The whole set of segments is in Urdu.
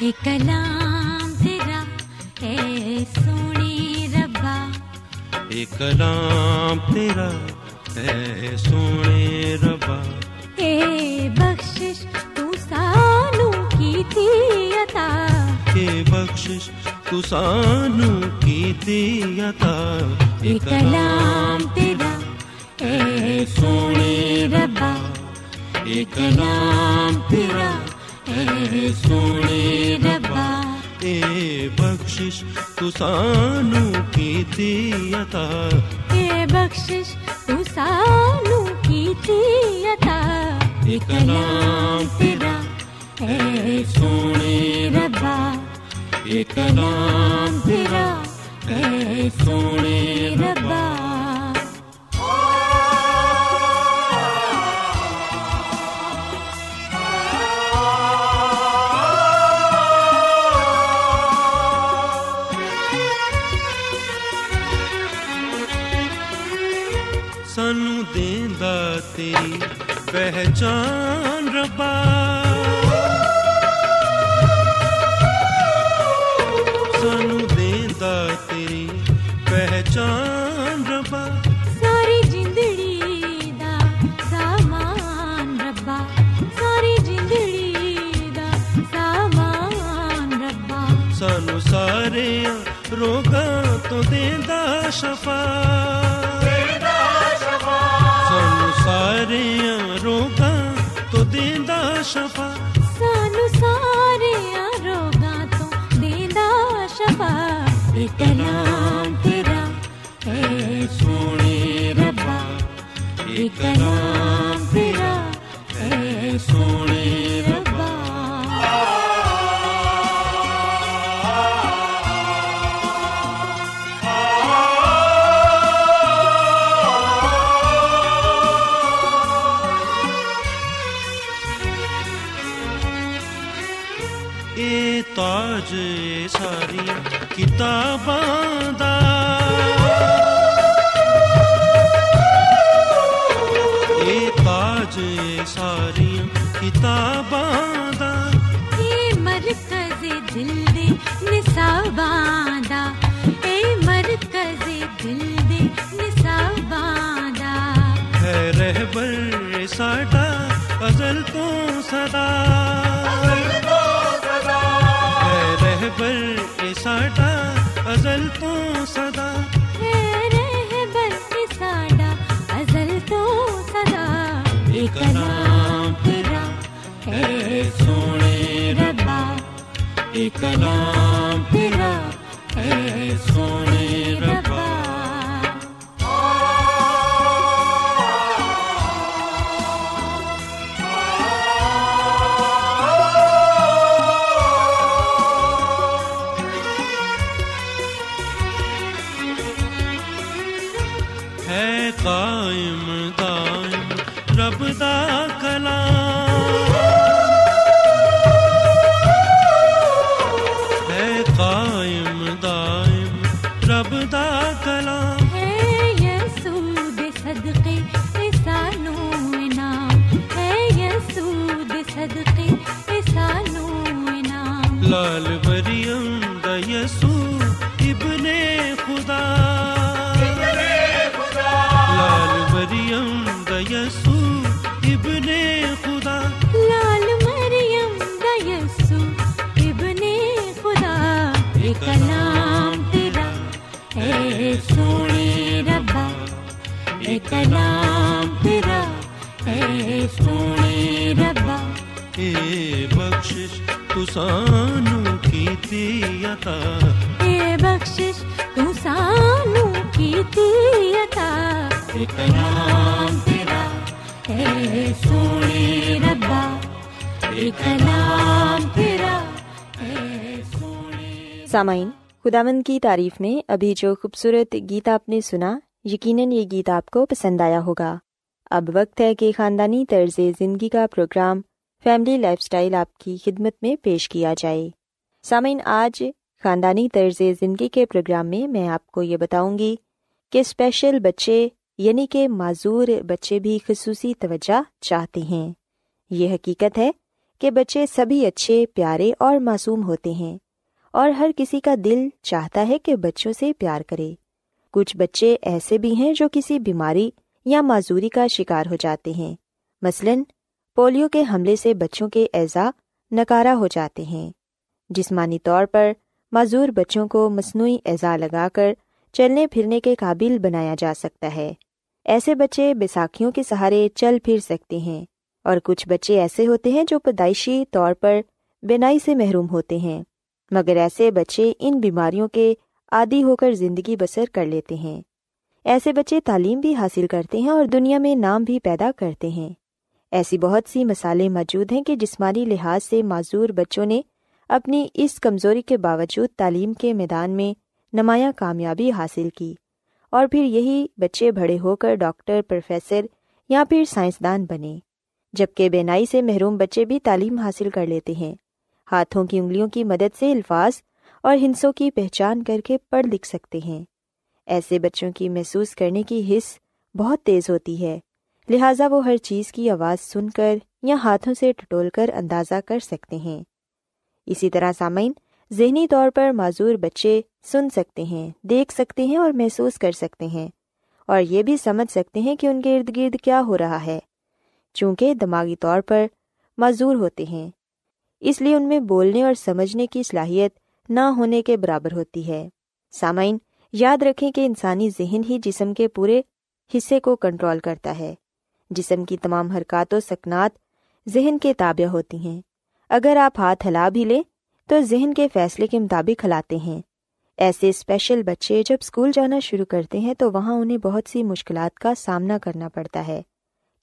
کلام تیرا اے سونی ربا۔ ایک کلام تیرا اے سونے ربا۔ اے بخشش تو سانو کی تھی عطا۔ اے بخشش تو سانو کی تھی عطا۔ اے کلام تیرا اے سونے ربا۔ اے کلام تیرا اے سونے ربا اے بخشش تو سانو کی تھی عطا اے بخشش تو سانو کی تھی عطا اے کلام تیرا اے سونے ربا۔ اے کلام تیرا اے سونے ربا۔ تیری پہچان ربا سونے کلام لال مریم دا یسوع ابن خدا. لال مریم دا یسوع ابن خدا. لال مریم دا یسو ابن خدا. اے کلام تیرا اے سونے ربا اے کلام تیرا اے سونے ربا اے بخشش تو سانو کیتی عطا اے بخشش تو سانو کیتی عطا اے کلام تیرا۔ اے سونے ربا۔ اے کلام تیرا۔ اے سونے سامعین خداوند کی تعریف میں ابھی جو خوبصورت گیت آپ نے سنا یقیناً یہ گیت آپ کو پسند آیا ہوگا۔ اب وقت ہے کہ خاندانی طرز زندگی کا پروگرام فیملی لائف سٹائل آپ کی خدمت میں پیش کیا جائے۔ سامعین، آج خاندانی طرز زندگی کے پروگرام میں میں آپ کو یہ بتاؤں گی کہ اسپیشل بچے یعنی کہ معذور بچے بھی خصوصی توجہ چاہتے ہیں۔ یہ حقیقت ہے کہ بچے سبھی اچھے، پیارے اور معصوم ہوتے ہیں اور ہر کسی کا دل چاہتا ہے کہ بچوں سے پیار کرے۔ کچھ بچے ایسے بھی ہیں جو کسی بیماری یا معذوری کا شکار ہو جاتے ہیں۔ مثلاً پولیو کے حملے سے بچوں کے اعضاء نکارا ہو جاتے ہیں۔ جسمانی طور پر معذور بچوں کو مصنوعی اعضاء لگا کر چلنے پھرنے کے قابل بنایا جا سکتا ہے۔ ایسے بچے بیساکھیوں کے سہارے چل پھر سکتے ہیں اور کچھ بچے ایسے ہوتے ہیں جو پیدائشی طور پر بینائی سے محروم ہوتے ہیں، مگر ایسے بچے ان بیماریوں کے عادی ہو کر زندگی بسر کر لیتے ہیں۔ ایسے بچے تعلیم بھی حاصل کرتے ہیں اور دنیا میں نام بھی پیدا کرتے ہیں۔ ایسی بہت سی مثالیں موجود ہیں کہ جسمانی لحاظ سے معذور بچوں نے اپنی اس کمزوری کے باوجود تعلیم کے میدان میں نمایاں کامیابی حاصل کی اور پھر یہی بچے بڑے ہو کر ڈاکٹر، پروفیسر یا پھر سائنسدان بنے، جبکہ بینائی سے محروم بچے بھی تعلیم حاصل کر لیتے ہیں۔ ہاتھوں کی انگلیوں کی مدد سے الفاظ اور ہنسوں کی پہچان کر کے پڑھ لکھ سکتے ہیں۔ ایسے بچوں کی محسوس کرنے کی حص بہت تیز ہوتی ہے۔ لہٰذا وہ ہر چیز کی آواز سن کر یا ہاتھوں سے ٹٹول کر اندازہ کر سکتے ہیں۔ اسی طرح سامعین، ذہنی طور پر معذور بچے سن سکتے ہیں، دیکھ سکتے ہیں اور محسوس کر سکتے ہیں۔ اور یہ بھی سمجھ سکتے ہیں کہ ان کے ارد گرد کیا ہو رہا ہے، چونکہ دماغی طور پر معذور ہوتے ہیں۔ اس لیے ان میں بولنے اور سمجھنے کی صلاحیت نہ ہونے کے برابر ہوتی ہے۔ سامعین، یاد رکھیں کہ انسانی ذہن ہی جسم کے پورے حصے کو کنٹرول کرتا ہے۔ جسم کی تمام حرکات و سکنات ذہن کے تابع ہوتی ہیں۔ اگر آپ ہاتھ ہلا بھی لیں، تو ذہن کے فیصلے کے مطابق ہلاتے ہیں۔ ایسے اسپیشل بچے جب اسکول جانا شروع کرتے ہیں، تو وہاں انہیں بہت سی مشکلات کا سامنا کرنا پڑتا ہے۔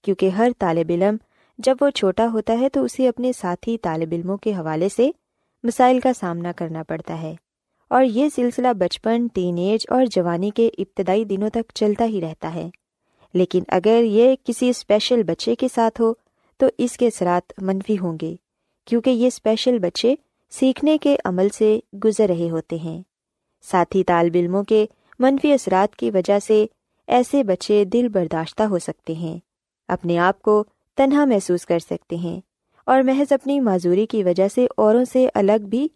کیونکہ ہر طالب علم جب وہ چھوٹا ہوتا ہے، تو اسے اپنے ساتھی طالب علموں کے حوالے سے مسائل کا سامنا کرنا پڑتا ہے۔ اور یہ سلسلہ بچپن، ٹین ایج اور جوانی کے ابتدائی دنوں تک چلتا ہی رہتا ہے۔ لیکن اگر یہ کسی اسپیشل بچے کے ساتھ ہو، تو اس کے اثرات منفی ہوں گے، کیونکہ یہ اسپیشل بچے سیکھنے کے عمل سے گزر رہے ہوتے ہیں۔ ساتھی طالب علموں کے منفی اثرات کی وجہ سے ایسے بچے دل برداشتہ ہو سکتے ہیں، اپنے آپ کو تنہا محسوس کر سکتے ہیں اور محض اپنی معذوری کی وجہ سے اوروں سے الگ بھی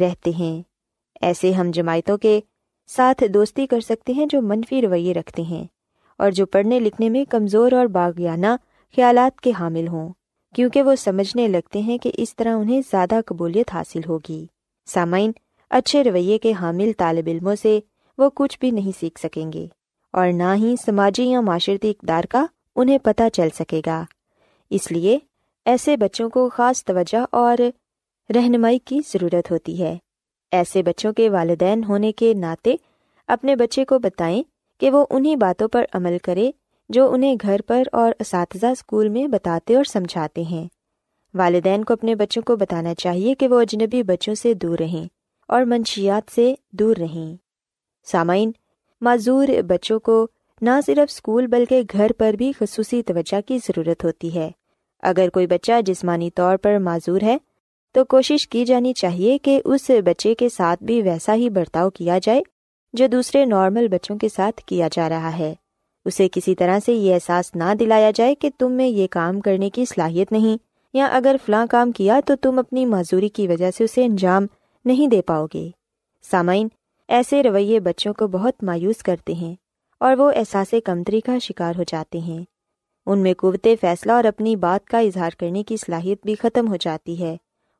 رہتے ہیں۔ ایسے ہم جماعتوں کے ساتھ دوستی کر سکتے ہیں جو منفی رویے رکھتے ہیں۔ اور جو پڑھنے لکھنے میں کمزور اور باغیانہ خیالات کے حامل ہوں، کیونکہ وہ سمجھنے لگتے ہیں کہ اس طرح انہیں زیادہ قبولیت حاصل ہوگی۔ سامعین، اچھے رویے کے حامل طالب علموں سے وہ کچھ بھی نہیں سیکھ سکیں گے، اور نہ ہی سماجی یا معاشرتی اقدار کا انہیں پتہ چل سکے گا۔ اس لیے ایسے بچوں کو خاص توجہ اور رہنمائی کی ضرورت ہوتی ہے۔ ایسے بچوں کے والدین ہونے کے ناطے اپنے بچے کو بتائیں کہ وہ انہیں باتوں پر عمل کرے جو انہیں گھر پر اور اساتذہ اسکول میں بتاتے اور سمجھاتے ہیں۔ والدین کو اپنے بچوں کو بتانا چاہیے کہ وہ اجنبی بچوں سے دور رہیں اور منشیات سے دور رہیں۔ سامعین، معذور بچوں کو نہ صرف اسکول بلکہ گھر پر بھی خصوصی توجہ کی ضرورت ہوتی ہے۔ اگر کوئی بچہ جسمانی طور پر معذور ہے، تو کوشش کی جانی چاہیے کہ اس بچے کے ساتھ بھی ویسا ہی برتاؤ کیا جائے۔ جو دوسرے نارمل بچوں کے ساتھ کیا جا رہا ہے۔ اسے کسی طرح سے یہ احساس نہ دلایا جائے کہ تم میں یہ کام کرنے کی صلاحیت نہیں، یا اگر فلاں کام کیا تو تم اپنی معذوری کی وجہ سے اسے انجام نہیں دے پاؤ گے۔ سامعین، ایسے رویے بچوں کو بہت مایوس کرتے ہیں اور وہ احساس کمتری کا شکار ہو جاتے ہیں۔ ان میں قوت فیصلہ اور اپنی بات کا اظہار کرنے کی صلاحیت بھی ختم ہو جاتی ہے۔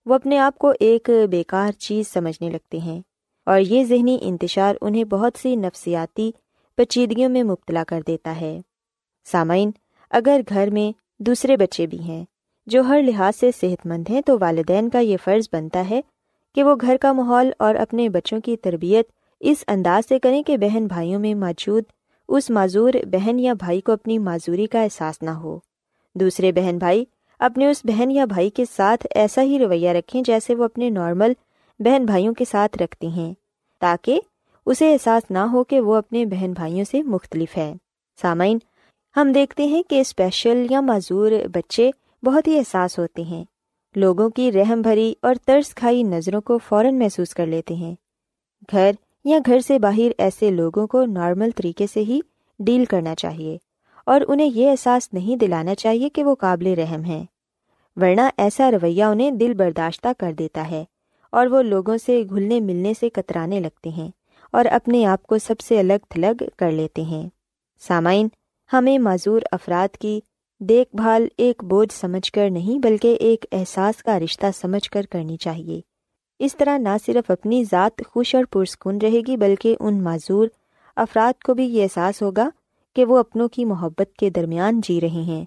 وہ اپنے آپ کو ایک بیکار چیز سمجھنے لگتے ہیں۔ اور یہ ذہنی انتشار انہیں بہت سی نفسیاتی پیچیدگیوں میں مبتلا کر دیتا ہے۔ سامعین، اگر گھر میں دوسرے بچے بھی ہیں جو ہر لحاظ سے صحت مند ہیں تو والدین کا یہ فرض بنتا ہے کہ وہ گھر کا ماحول اور اپنے بچوں کی تربیت اس انداز سے کریں کہ بہن بھائیوں میں موجود اس معذور بہن یا بھائی کو اپنی معذوری کا احساس نہ ہو۔ دوسرے بہن بھائی اپنے اس بہن یا بھائی کے ساتھ ایسا ہی رویہ رکھیں جیسے وہ اپنے نارمل بہن بھائیوں کے ساتھ رکھتے ہیں، تاکہ اسے احساس نہ ہو کہ وہ اپنے بہن بھائیوں سے مختلف ہے سامعین، ہم دیکھتے ہیں کہ اسپیشل یا معذور بچے بہت ہی احساس ہوتے ہیں۔ لوگوں کی رحم بھری اور ترس کھائی نظروں کو فوراً محسوس کر لیتے ہیں۔ گھر یا گھر سے باہر ایسے لوگوں کو نارمل طریقے سے ہی ڈیل کرنا چاہیے، اور انہیں یہ احساس نہیں دلانا چاہیے کہ وہ قابل رحم ہیں۔ ورنہ ایسا رویہ انہیں دل برداشتہ کر دیتا ہے۔ اور وہ لوگوں سے گھلنے ملنے سے کترانے لگتے ہیں اور اپنے آپ کو سب سے الگ تھلگ کر لیتے ہیں۔ سامعین، ہمیں معذور افراد کی دیکھ بھال ایک بوجھ سمجھ کر نہیں بلکہ ایک احساس کا رشتہ سمجھ کر کرنی چاہیے۔ اس طرح نہ صرف اپنی ذات خوش اور پرسکون رہے گی بلکہ ان معذور افراد کو بھی یہ احساس ہوگا کہ وہ اپنوں کی محبت کے درمیان جی رہے ہیں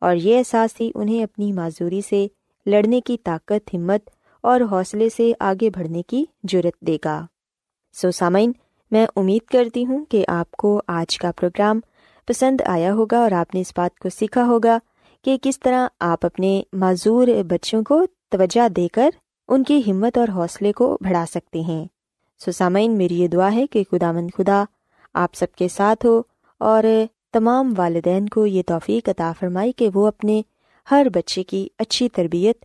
اور یہ احساس ہی انہیں اپنی معذوری سے لڑنے کی طاقت، ہمت اور حوصلے سے آگے بڑھنے کی جرت دے گا۔ سو سامعین، میں امید کرتی ہوں کہ آپ کو آج کا پروگرام پسند آیا ہوگا اور آپ نے اس بات کو سیکھا ہوگا کہ کس طرح آپ اپنے معذور بچوں کو توجہ دے کر ان کی ہمت اور حوصلے کو بڑھا سکتے ہیں۔ سو سامعین، میری یہ دعا ہے کہ خدا مند خدا آپ سب کے ساتھ ہو اور تمام والدین کو یہ توفیق عطا فرمائی کہ وہ اپنے ہر بچے کی اچھی تربیت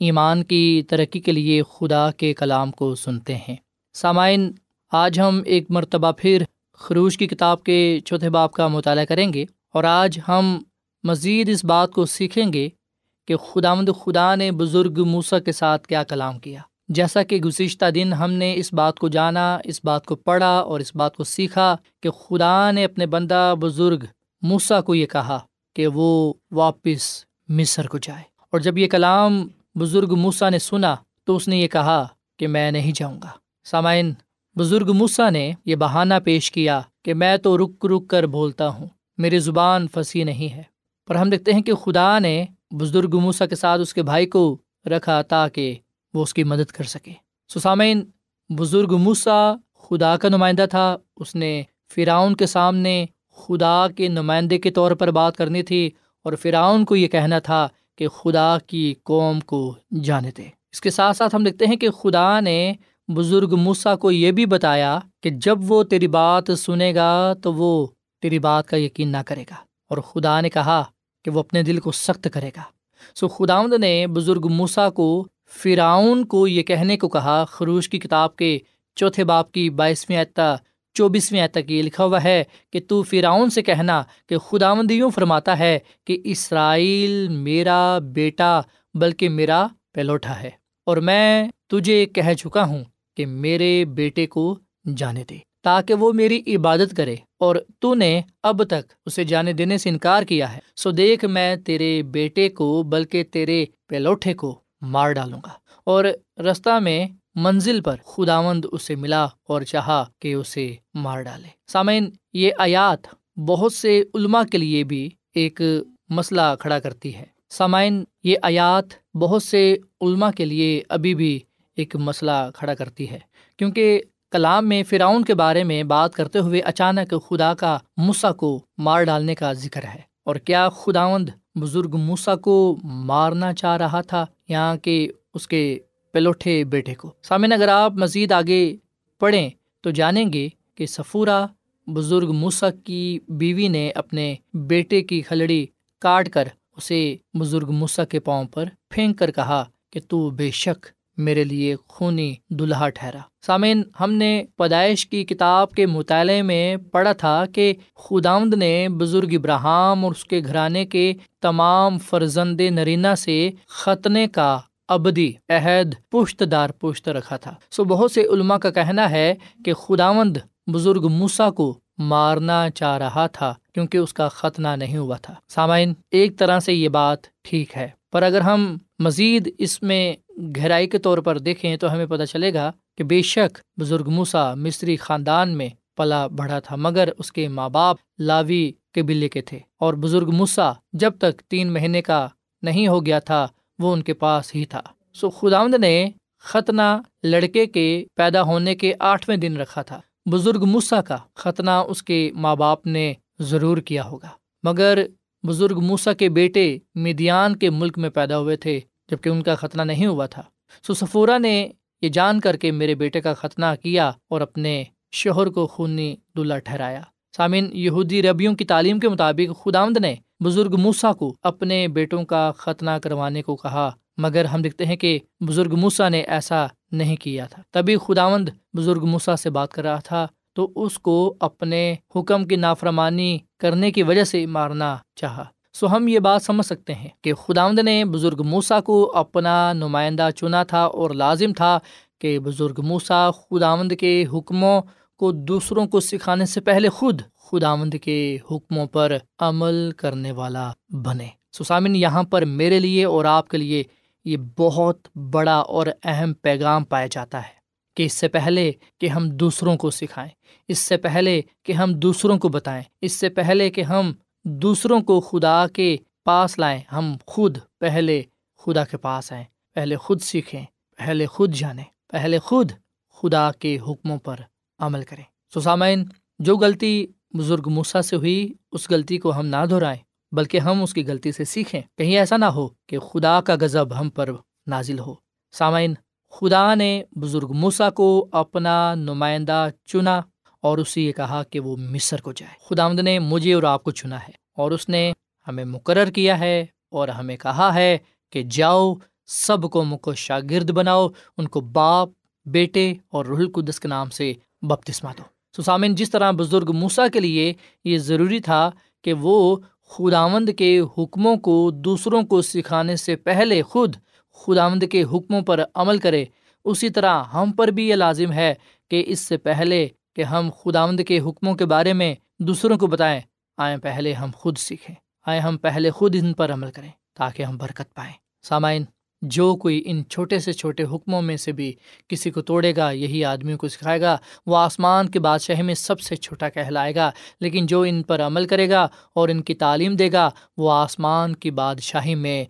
ایمان کی ترقی کے لیے خدا کے کلام کو سنتے ہیں۔ سامعین، آج ہم ایک مرتبہ پھر خروش کی کتاب کے چوتھے باپ کا مطالعہ کریں گے اور آج ہم مزید اس بات کو سیکھیں گے کہ خدا مد خدا نے بزرگ موسا کے ساتھ کیا کلام کیا۔ جیسا کہ گزشتہ دن ہم نے اس بات کو جانا، اس بات کو پڑھا اور اس بات کو سیکھا کہ خدا نے اپنے بندہ بزرگ موسا کو یہ کہا کہ وہ واپس مصر کو جائے۔ اور جب یہ کلام بزرگ موسا نے سنا تو اس نے یہ کہا کہ میں نہیں جاؤں گا۔ سامعین، بزرگ موسا نے یہ بہانہ پیش کیا کہ میں تو رک رک کر بولتا ہوں، میری زبان پھنسی نہیں ہے۔ پر ہم دیکھتے ہیں کہ خدا نے بزرگ موسا کے ساتھ اس کے بھائی کو رکھا تاکہ وہ اس کی مدد کر سکے۔ سسامین بزرگ موسا خدا کا نمائندہ تھا۔ اس نے فراؤن کے سامنے خدا کے نمائندے کے طور پر بات کرنی تھی اور فراؤن کو یہ کہنا تھا کہ خدا کی قوم کو جانے دے اس کے ساتھ ساتھ ہم دیکھتے ہیں کہ خدا نے بزرگ موسا کو یہ بھی بتایا کہ جب وہ تیری بات سنے گا تو وہ تیری بات کا یقین نہ کرے گا اور خدا نے کہا کہ وہ اپنے دل کو سخت کرے گا۔ سو خداوند نے بزرگ موسا کو، فراؤن کو یہ کہنے کو کہا، خروش کی کتاب کے چوتھے باپ کی بائیسویں اعتہ چوبیسویں آیت تک یہ لکھا ہوا ہے کہ تو فراؤن سے کہنا کہ خداوند یوں فرماتا ہے کہ اسرائیل میرا بیٹا بلکہ میرا پیلوٹا ہے اور میں تجھے کہہ چکا ہوں کہ میرے بیٹے کو جانے دے تاکہ وہ میری عبادت کرے اور تو نے اب تک اسے جانے دینے سے انکار کیا ہے سو دیکھ میں تیرے بیٹے کو بلکہ تیرے پیلوٹے کو مار ڈالوں گا اور رستہ میں منزل پر خداوند اسے ملا اور چاہا کہ اسے مار ڈالے۔ سامعین، یہ آیات بہت سے علماء کے لیے بھی ایک مسئلہ کھڑا کرتی ہے۔ سامعین، یہ آیات بہت سے علماء کے لیے ابھی بھی ایک مسئلہ کھڑا کرتی ہے۔ کیونکہ کلام میں فراؤن کے بارے میں بات کرتے ہوئے اچانک خدا کا مسا کو مار ڈالنے کا ذکر ہے۔ اور کیا خداوند بزرگ موسا کو مارنا چاہ رہا تھا یہاں کے اس کے پلوٹھے بیٹے کو۔ سامن اگر آپ مزید آگے پڑھیں تو جانیں گے کہ سفورا بزرگ موسا کی بیوی نے اپنے بیٹے کی کھلڑی کاٹ کر اسے بزرگ موسا کے پاؤں پر پھینک کر کہا کہ تو بے شک میرے لیے خونی دلہا ٹھہرا۔ سامعین، ہم نے پیدائش کی کتاب کے مطالعے میں پڑھا تھا کہ خداوند نے بزرگ ابراہم اور اس کے گھرانے کے تمام فرزند نرینا سے ختنے کا ابدی، عہد پشت دار پشت رکھا تھا۔ سو بہت سے علماء کا کہنا ہے کہ خداوند بزرگ موسا کو مارنا چاہ رہا تھا کیونکہ اس کا ختنہ نہیں ہوا تھا۔ سامعین، ایک طرح سے یہ بات ٹھیک ہے۔ پر اگر ہم مزید اس میں گہرائی کے طور پر دیکھیں تو ہمیں پتہ چلے گا کہ بے شک بزرگ موسا مصری خاندان میں پلا بڑھا تھا، مگر اس کے ماں باپ لاوی قبیلے کے تھے۔ اور بزرگ موسا جب تک تین مہینے کا نہیں ہو گیا تھا وہ ان کے پاس ہی تھا۔ سو خداوند نے ختنہ لڑکے کے پیدا ہونے کے آٹھویں دن رکھا تھا۔ بزرگ موسا کا ختنہ اس کے ماں باپ نے ضرور کیا ہوگا۔ مگر بزرگ موسا کے بیٹے میدیان کے ملک میں پیدا ہوئے تھے جبکہ ان کا ختنہ نہیں ہوا تھا۔ سو سفورا نے یہ جان کر کے میرے بیٹے کا ختنہ کیا اور اپنے شوہر کو خونی دلہا ٹھہرایا۔ سامعین، یہودی ربیوں کی تعلیم کے مطابق خداوند نے بزرگ موسا کو اپنے بیٹوں کا ختنہ کروانے کو کہا، مگر ہم دیکھتے ہیں کہ بزرگ موسا نے ایسا نہیں کیا تھا۔ تبھی خداوند بزرگ موسا سے بات کر رہا تھا، تو اس کو اپنے حکم کی نافرمانی کرنے کی وجہ سے مارنا چاہا۔ سو ہم یہ بات سمجھ سکتے ہیں کہ خداوند نے بزرگ موسا کو اپنا نمائندہ چنا تھا اور لازم تھا کہ بزرگ موسا خداوند کے حکموں کو دوسروں کو سکھانے سے پہلے خود خداوند کے حکموں پر عمل کرنے والا بنے۔ سسامن یہاں پر میرے لیے اور آپ کے لیے یہ بہت بڑا اور اہم پیغام پایا جاتا ہے کہ اس سے پہلے کہ ہم دوسروں کو سکھائیں، اس سے پہلے کہ ہم دوسروں کو بتائیں، اس سے پہلے کہ ہم دوسروں کو خدا کے پاس لائیں۔ ہم خود پہلے خدا کے پاس آئیں، پہلے خود سیکھیں، پہلے خود جانیں، پہلے خود خدا کے حکموں پر عمل کریں۔ سسامین جو غلطی بزرگ موسا سے ہوئی، اس غلطی کو ہم نہ دہرائیں، بلکہ ہم اس کی غلطی سے سیکھیں۔ کہیں ایسا نہ ہو کہ خدا کا غضب ہم پر نازل ہو۔ سامعین، خدا نے بزرگ موسا کو اپنا نمائندہ چنا اور اسے یہ کہا کہ وہ مصر کو جائے۔ خدا آمد نے مجھے اور آپ کو چنا ہے اور اس نے ہمیں مقرر کیا ہے اور ہمیں کہا ہے کہ جاؤ، سب کو مکو شاگرد بناؤ، ان کو باپ، بیٹے اور رحل القدس کے نام سے بپتسما دو۔ سسامن جس طرح بزرگ موسا کے لیے یہ ضروری تھا کہ وہ خداوند کے حکموں کو دوسروں کو سکھانے سے پہلے خود خداوند کے حکموں پر عمل کرے، اسی طرح ہم پر بھی یہ لازم ہے کہ اس سے پہلے کہ ہم خداوند کے حکموں کے بارے میں دوسروں کو بتائیں۔ آئیں پہلے ہم خود سیکھیں، آئیں ہم پہلے خود ان پر عمل کریں تاکہ ہم برکت پائیں۔ سامعین جو کوئی ان چھوٹے سے چھوٹے حکموں میں سے بھی کسی کو توڑے گا، یہی آدمیوں کو سکھائے گا، وہ آسمان کے بادشاہ میں سب سے چھوٹا کہلائے گا۔ لیکن جو ان پر عمل کرے گا اور ان کی تعلیم دے گا، وہ آسمان کی بادشاہی میں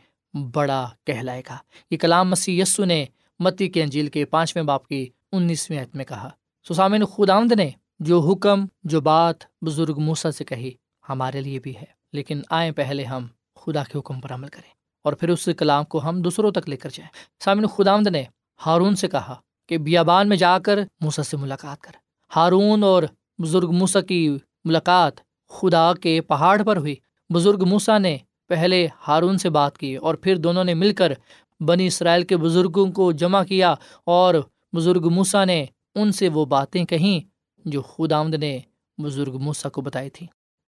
بڑا کہلائے گا۔ یہ کلام مسیح یسو نے متی کے انجیل کے پانچویں باپ کی انیسویں عت میں کہا۔ سسامن خداوند نے جو حکم، جو بات بزرگ موسا سے کہی ہمارے لیے بھی ہے، لیکن آئیں پہلے ہم خدا کے حکم پر عمل کریں۔ اور پھر اس کلام کو ہم دوسروں تک لے کر جائیں۔ سامن خداوند نے ہارون سے کہا کہ بیابان میں جا کر موسا سے ملاقات کر۔ ہارون اور بزرگ موسا کی ملاقات خدا کے پہاڑ پر ہوئی۔ بزرگ موسا نے پہلے ہارون سے بات کی اور پھر دونوں نے مل کر بنی اسرائیل کے بزرگوں کو جمع کیا اور بزرگ موسا نے ان سے وہ باتیں کہیں جو خداوند نے بزرگ موسا کو بتائی تھی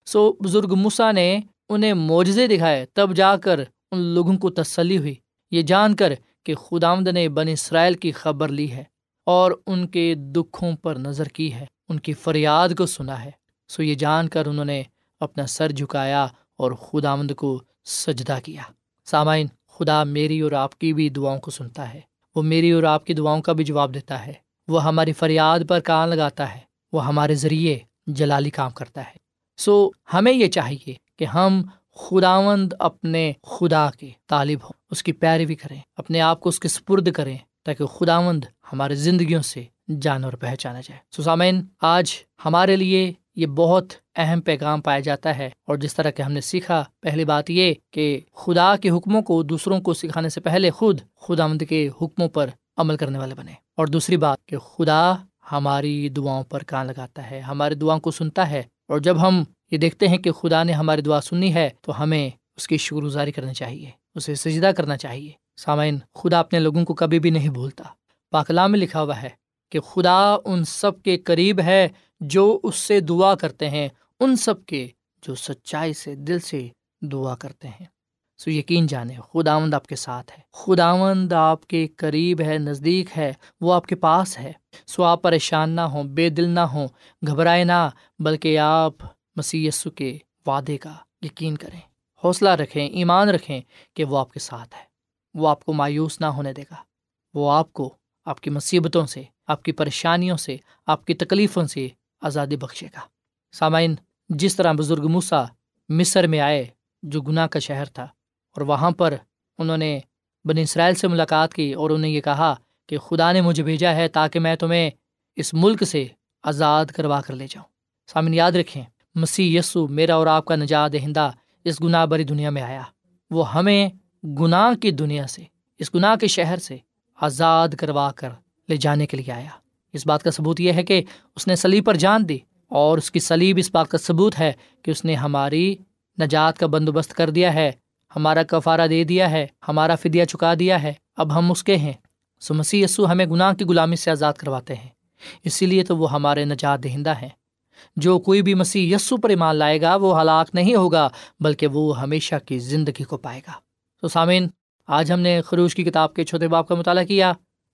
سو بزرگ موسا نے انہیں معجزے دکھائے۔ تب جا کر ان لوگوں کو تسلی ہوئی۔ یہ جان کر کہ خداوند نے بن اسرائیل کی خبر لی ہے اور ان کے دکھوں پر نظر کی ہے، ان کی فریاد کو سنا ہے۔ سو یہ جان کر انہوں نے اپنا سر جھکایا اور خداوند کو سجدہ کیا۔ سامعین، خدا میری اور آپ کی بھی دعاؤں کو سنتا ہے۔ وہ میری اور آپ کی دعاؤں کا بھی جواب دیتا ہے۔ وہ ہماری فریاد پر کان لگاتا ہے۔ وہ ہمارے ذریعے جلالی کام کرتا ہے۔ سو ہمیں یہ چاہیے کہ ہم خداوند اپنے خدا کے طالب ہوں۔ اس کی پیروی کریں، اپنے آپ کو اس کے سپرد کریں تاکہ خداوند ہمارے زندگیوں سے جان اور پہچانا جائے۔ سسامین آج ہمارے لیے یہ بہت اہم پیغام پایا جاتا ہے اور جس طرح کہ ہم نے سیکھا، پہلی بات یہ کہ خدا کے حکموں کو دوسروں کو سکھانے سے پہلے خود خدا مند کے حکموں پر عمل کرنے والے بنے اور دوسری بات کہ خدا ہماری دعاؤں پر کان لگاتا ہے، ہماری دعاؤں کو سنتا ہے اور جب ہم یہ دیکھتے ہیں کہ خدا نے ہماری دعا سنی ہے تو ہمیں اس کی شکر گزاری کرنی چاہیے، اسے سجدہ کرنا چاہیے۔ سامعین، خدا اپنے لوگوں کو کبھی بھی نہیں بھولتا۔ پاکلام میں لکھا ہوا ہے کہ خدا ان سب کے قریب ہے جو اس سے دعا کرتے ہیں، ان سب کے جو سچائی سے دل سے دعا کرتے ہیں۔ سو یقین جانے، خداوند آپ کے ساتھ ہے۔ خداوند آپ کے قریب ہے، نزدیک ہے، وہ آپ کے پاس ہے۔ سو آپ پریشان نہ ہوں، بے دل نہ ہوں، گھبرائے نہ، بلکہ آپ مسی کے وعدے کا یقین کریں۔ حوصلہ رکھیں، ایمان رکھیں کہ وہ آپ کے ساتھ ہے۔ وہ آپ کو مایوس نہ ہونے دے گا۔ وہ آپ کو آپ کی مصیبتوں سے، آپ کی پریشانیوں سے، آپ کی تکلیفوں سے آزادی بخشے گا۔ سامعین، جس طرح بزرگ موسا مصر میں آئے جو گناہ کا شہر تھا، اور وہاں پر انہوں نے بن اسرائیل سے ملاقات کی اور انہیں یہ کہا کہ خدا نے مجھے بھیجا ہے تاکہ میں تمہیں اس ملک سے آزاد کروا کر لے جاؤں۔ سامن یاد رکھیں مسیح یسو میرا اور آپ کا نجات دہندہ اس گناہ بری دنیا میں آیا۔ وہ ہمیں گناہ کی دنیا سے، اس گناہ کے شہر سے آزاد کروا کر لے جانے کے لیے آیا۔ اس بات کا ثبوت یہ ہے کہ اس نے سلیب پر جان دی اور اس کی سلیب اس بات کا ثبوت ہے کہ اس نے ہماری نجات کا بندوبست کر دیا ہے، ہمارا کفارہ دے دیا ہے، ہمارا فدیہ چکا دیا ہے۔ اب ہم اس کے ہیں۔ سو مسیح یسو ہمیں گناہ کی غلامی سے آزاد کرواتے ہیں۔ اسی لیے تو وہ ہمارے نجات دہندہ ہیں۔ جو کوئی بھی مسیح یسو پر ایمان لائے گا، وہ ہلاک نہیں ہوگا، بلکہ وہ ہمیشہ کی زندگی کو پائے گا۔ تو سامعین، آج ہم نے خروش کی کتاب کے چھوٹے باپ کا مطالعہ کیا۔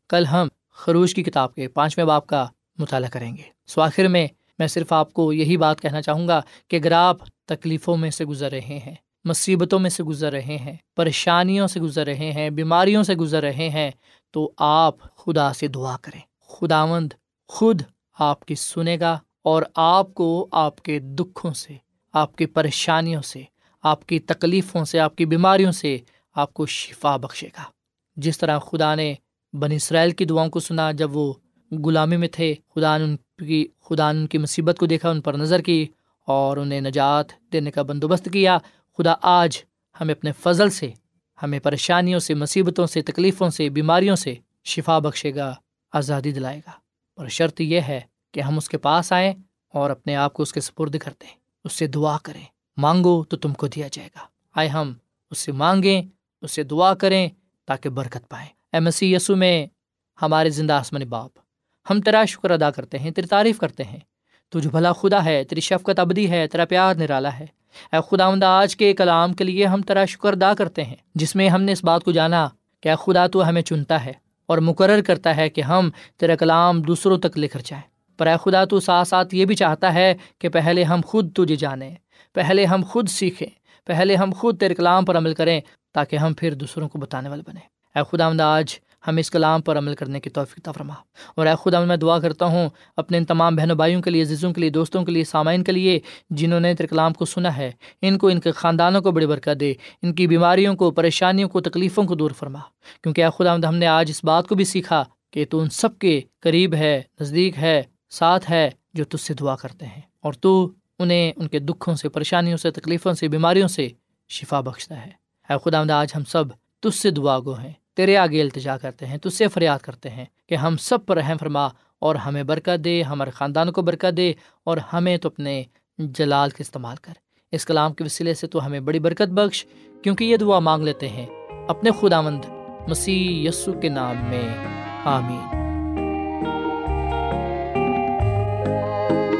کل ہم خروش کی کتاب کے پانچویں باپ کا مطالعہ کریں گے۔ سو آخر میں میں صرف آپ کو یہی بات کہنا چاہوں گا کہ اگر آپ تکلیفوں میں سے گزر رہے ہیں، مصیبتوں میں سے گزر رہے ہیں، پریشانیوں سے گزر رہے ہیں، بیماریوں سے گزر رہے ہیں، تو آپ خدا سے دعا کریں۔ خداوند خود آپ کی سنے گا اور آپ کو آپ کے دکھوں سے، آپ کی پریشانیوں سے، آپ کی تکلیفوں سے، آپ کی بیماریوں سے آپ کو شفا بخشے گا۔ جس طرح خدا نے بن اسرائیل کی دعاؤں کو سنا، جب وہ غلامی میں تھے، خدا نے ان کی، خدا نے ان کی مصیبت کو دیکھا، ان پر نظر کی اور انہیں نجات دینے کا بندوبست کیا۔ خدا آج ہمیں اپنے فضل سے، ہمیں پریشانیوں سے، مصیبتوں سے، تکلیفوں سے، بیماریوں سے شفا بخشے گا، آزادی دلائے گا۔ اور شرط یہ ہے کہ ہم اس کے پاس آئیں اور اپنے آپ کو اس کے سپرد کر دیں اس سے دعا کریں۔ مانگو تو تم کو دیا جائے گا۔ آئے ہم، اس سے مانگیں، اس سے دعا کریں تاکہ برکت پائیں۔ اے مسیح یسو میں ہمارے زندہ آسمانی باپ، ہم تیرا شکر ادا کرتے ہیں، تیری تعریف کرتے ہیں۔ تو جو بھلا خدا ہے، تیری شفقت ابدی ہے، تیرا پیار نرالا ہے۔ اے خدا آج کے کلام کے لیے ہم تیرا شکر ادا کرتے ہیں، جس میں ہم نے اس بات کو جانا کہ اے خدا تو ہمیں چنتا ہے اور مقرر کرتا ہے کہ ہم تیرا کلام دوسروں تک لے کر جائیں۔ پر اے خدا تو ساتھ ساتھ یہ بھی چاہتا ہے کہ پہلے ہم خود تجھے جانیں، پہلے ہم خود سیکھیں، پہلے ہم خود تیرے کلام پر عمل کریں تاکہ ہم پھر دوسروں کو بتانے والے بنیں۔ اے خدا آج ہم اس کلام پر عمل کرنے کی توفیق فرما۔ اور اے خدا میں دعا کرتا ہوں اپنے ان تمام بہنوں بھائیوں کے لیے، عزیزوں کے لیے، دوستوں کے لیے، سامعین کے لیے، جنہوں نے تیرے کلام کو سنا ہے، ان کو، ان کے خاندانوں کو بڑی برکت دے، ان کی بیماریوں کو، پریشانیوں کو، تکلیفوں کو دور فرما۔ کیونکہ اے خدا ہم نے آج اس بات کو بھی سیکھا کہ تو ان سب کے قریب ہے، نزدیک ہے ساتھ ہے جو تجھ سے دعا کرتے ہیں، اور تو انہیں ان کے دکھوں سے، پریشانیوں سے، تکلیفوں سے، بیماریوں سے شفا بخشتا ہے۔ اے خدا آج ہم سب تجھ سے دعا گو ہیں۔ تیرے آگے التجا کرتے ہیں، تجھ سے فریاد کرتے ہیں کہ ہم سب پر رحم فرما اور ہمیں برکت دے، ہمارے خاندان کو برکت دے اور ہمیں تو اپنے جلال کے استعمال کر۔ اس کلام کے وسیلے سے تو ہمیں بڑی برکت بخش، کیونکہ یہ دعا مانگ لیتے ہیں۔ اپنے خدا مند مسیح یسو کے نام میں، آمین۔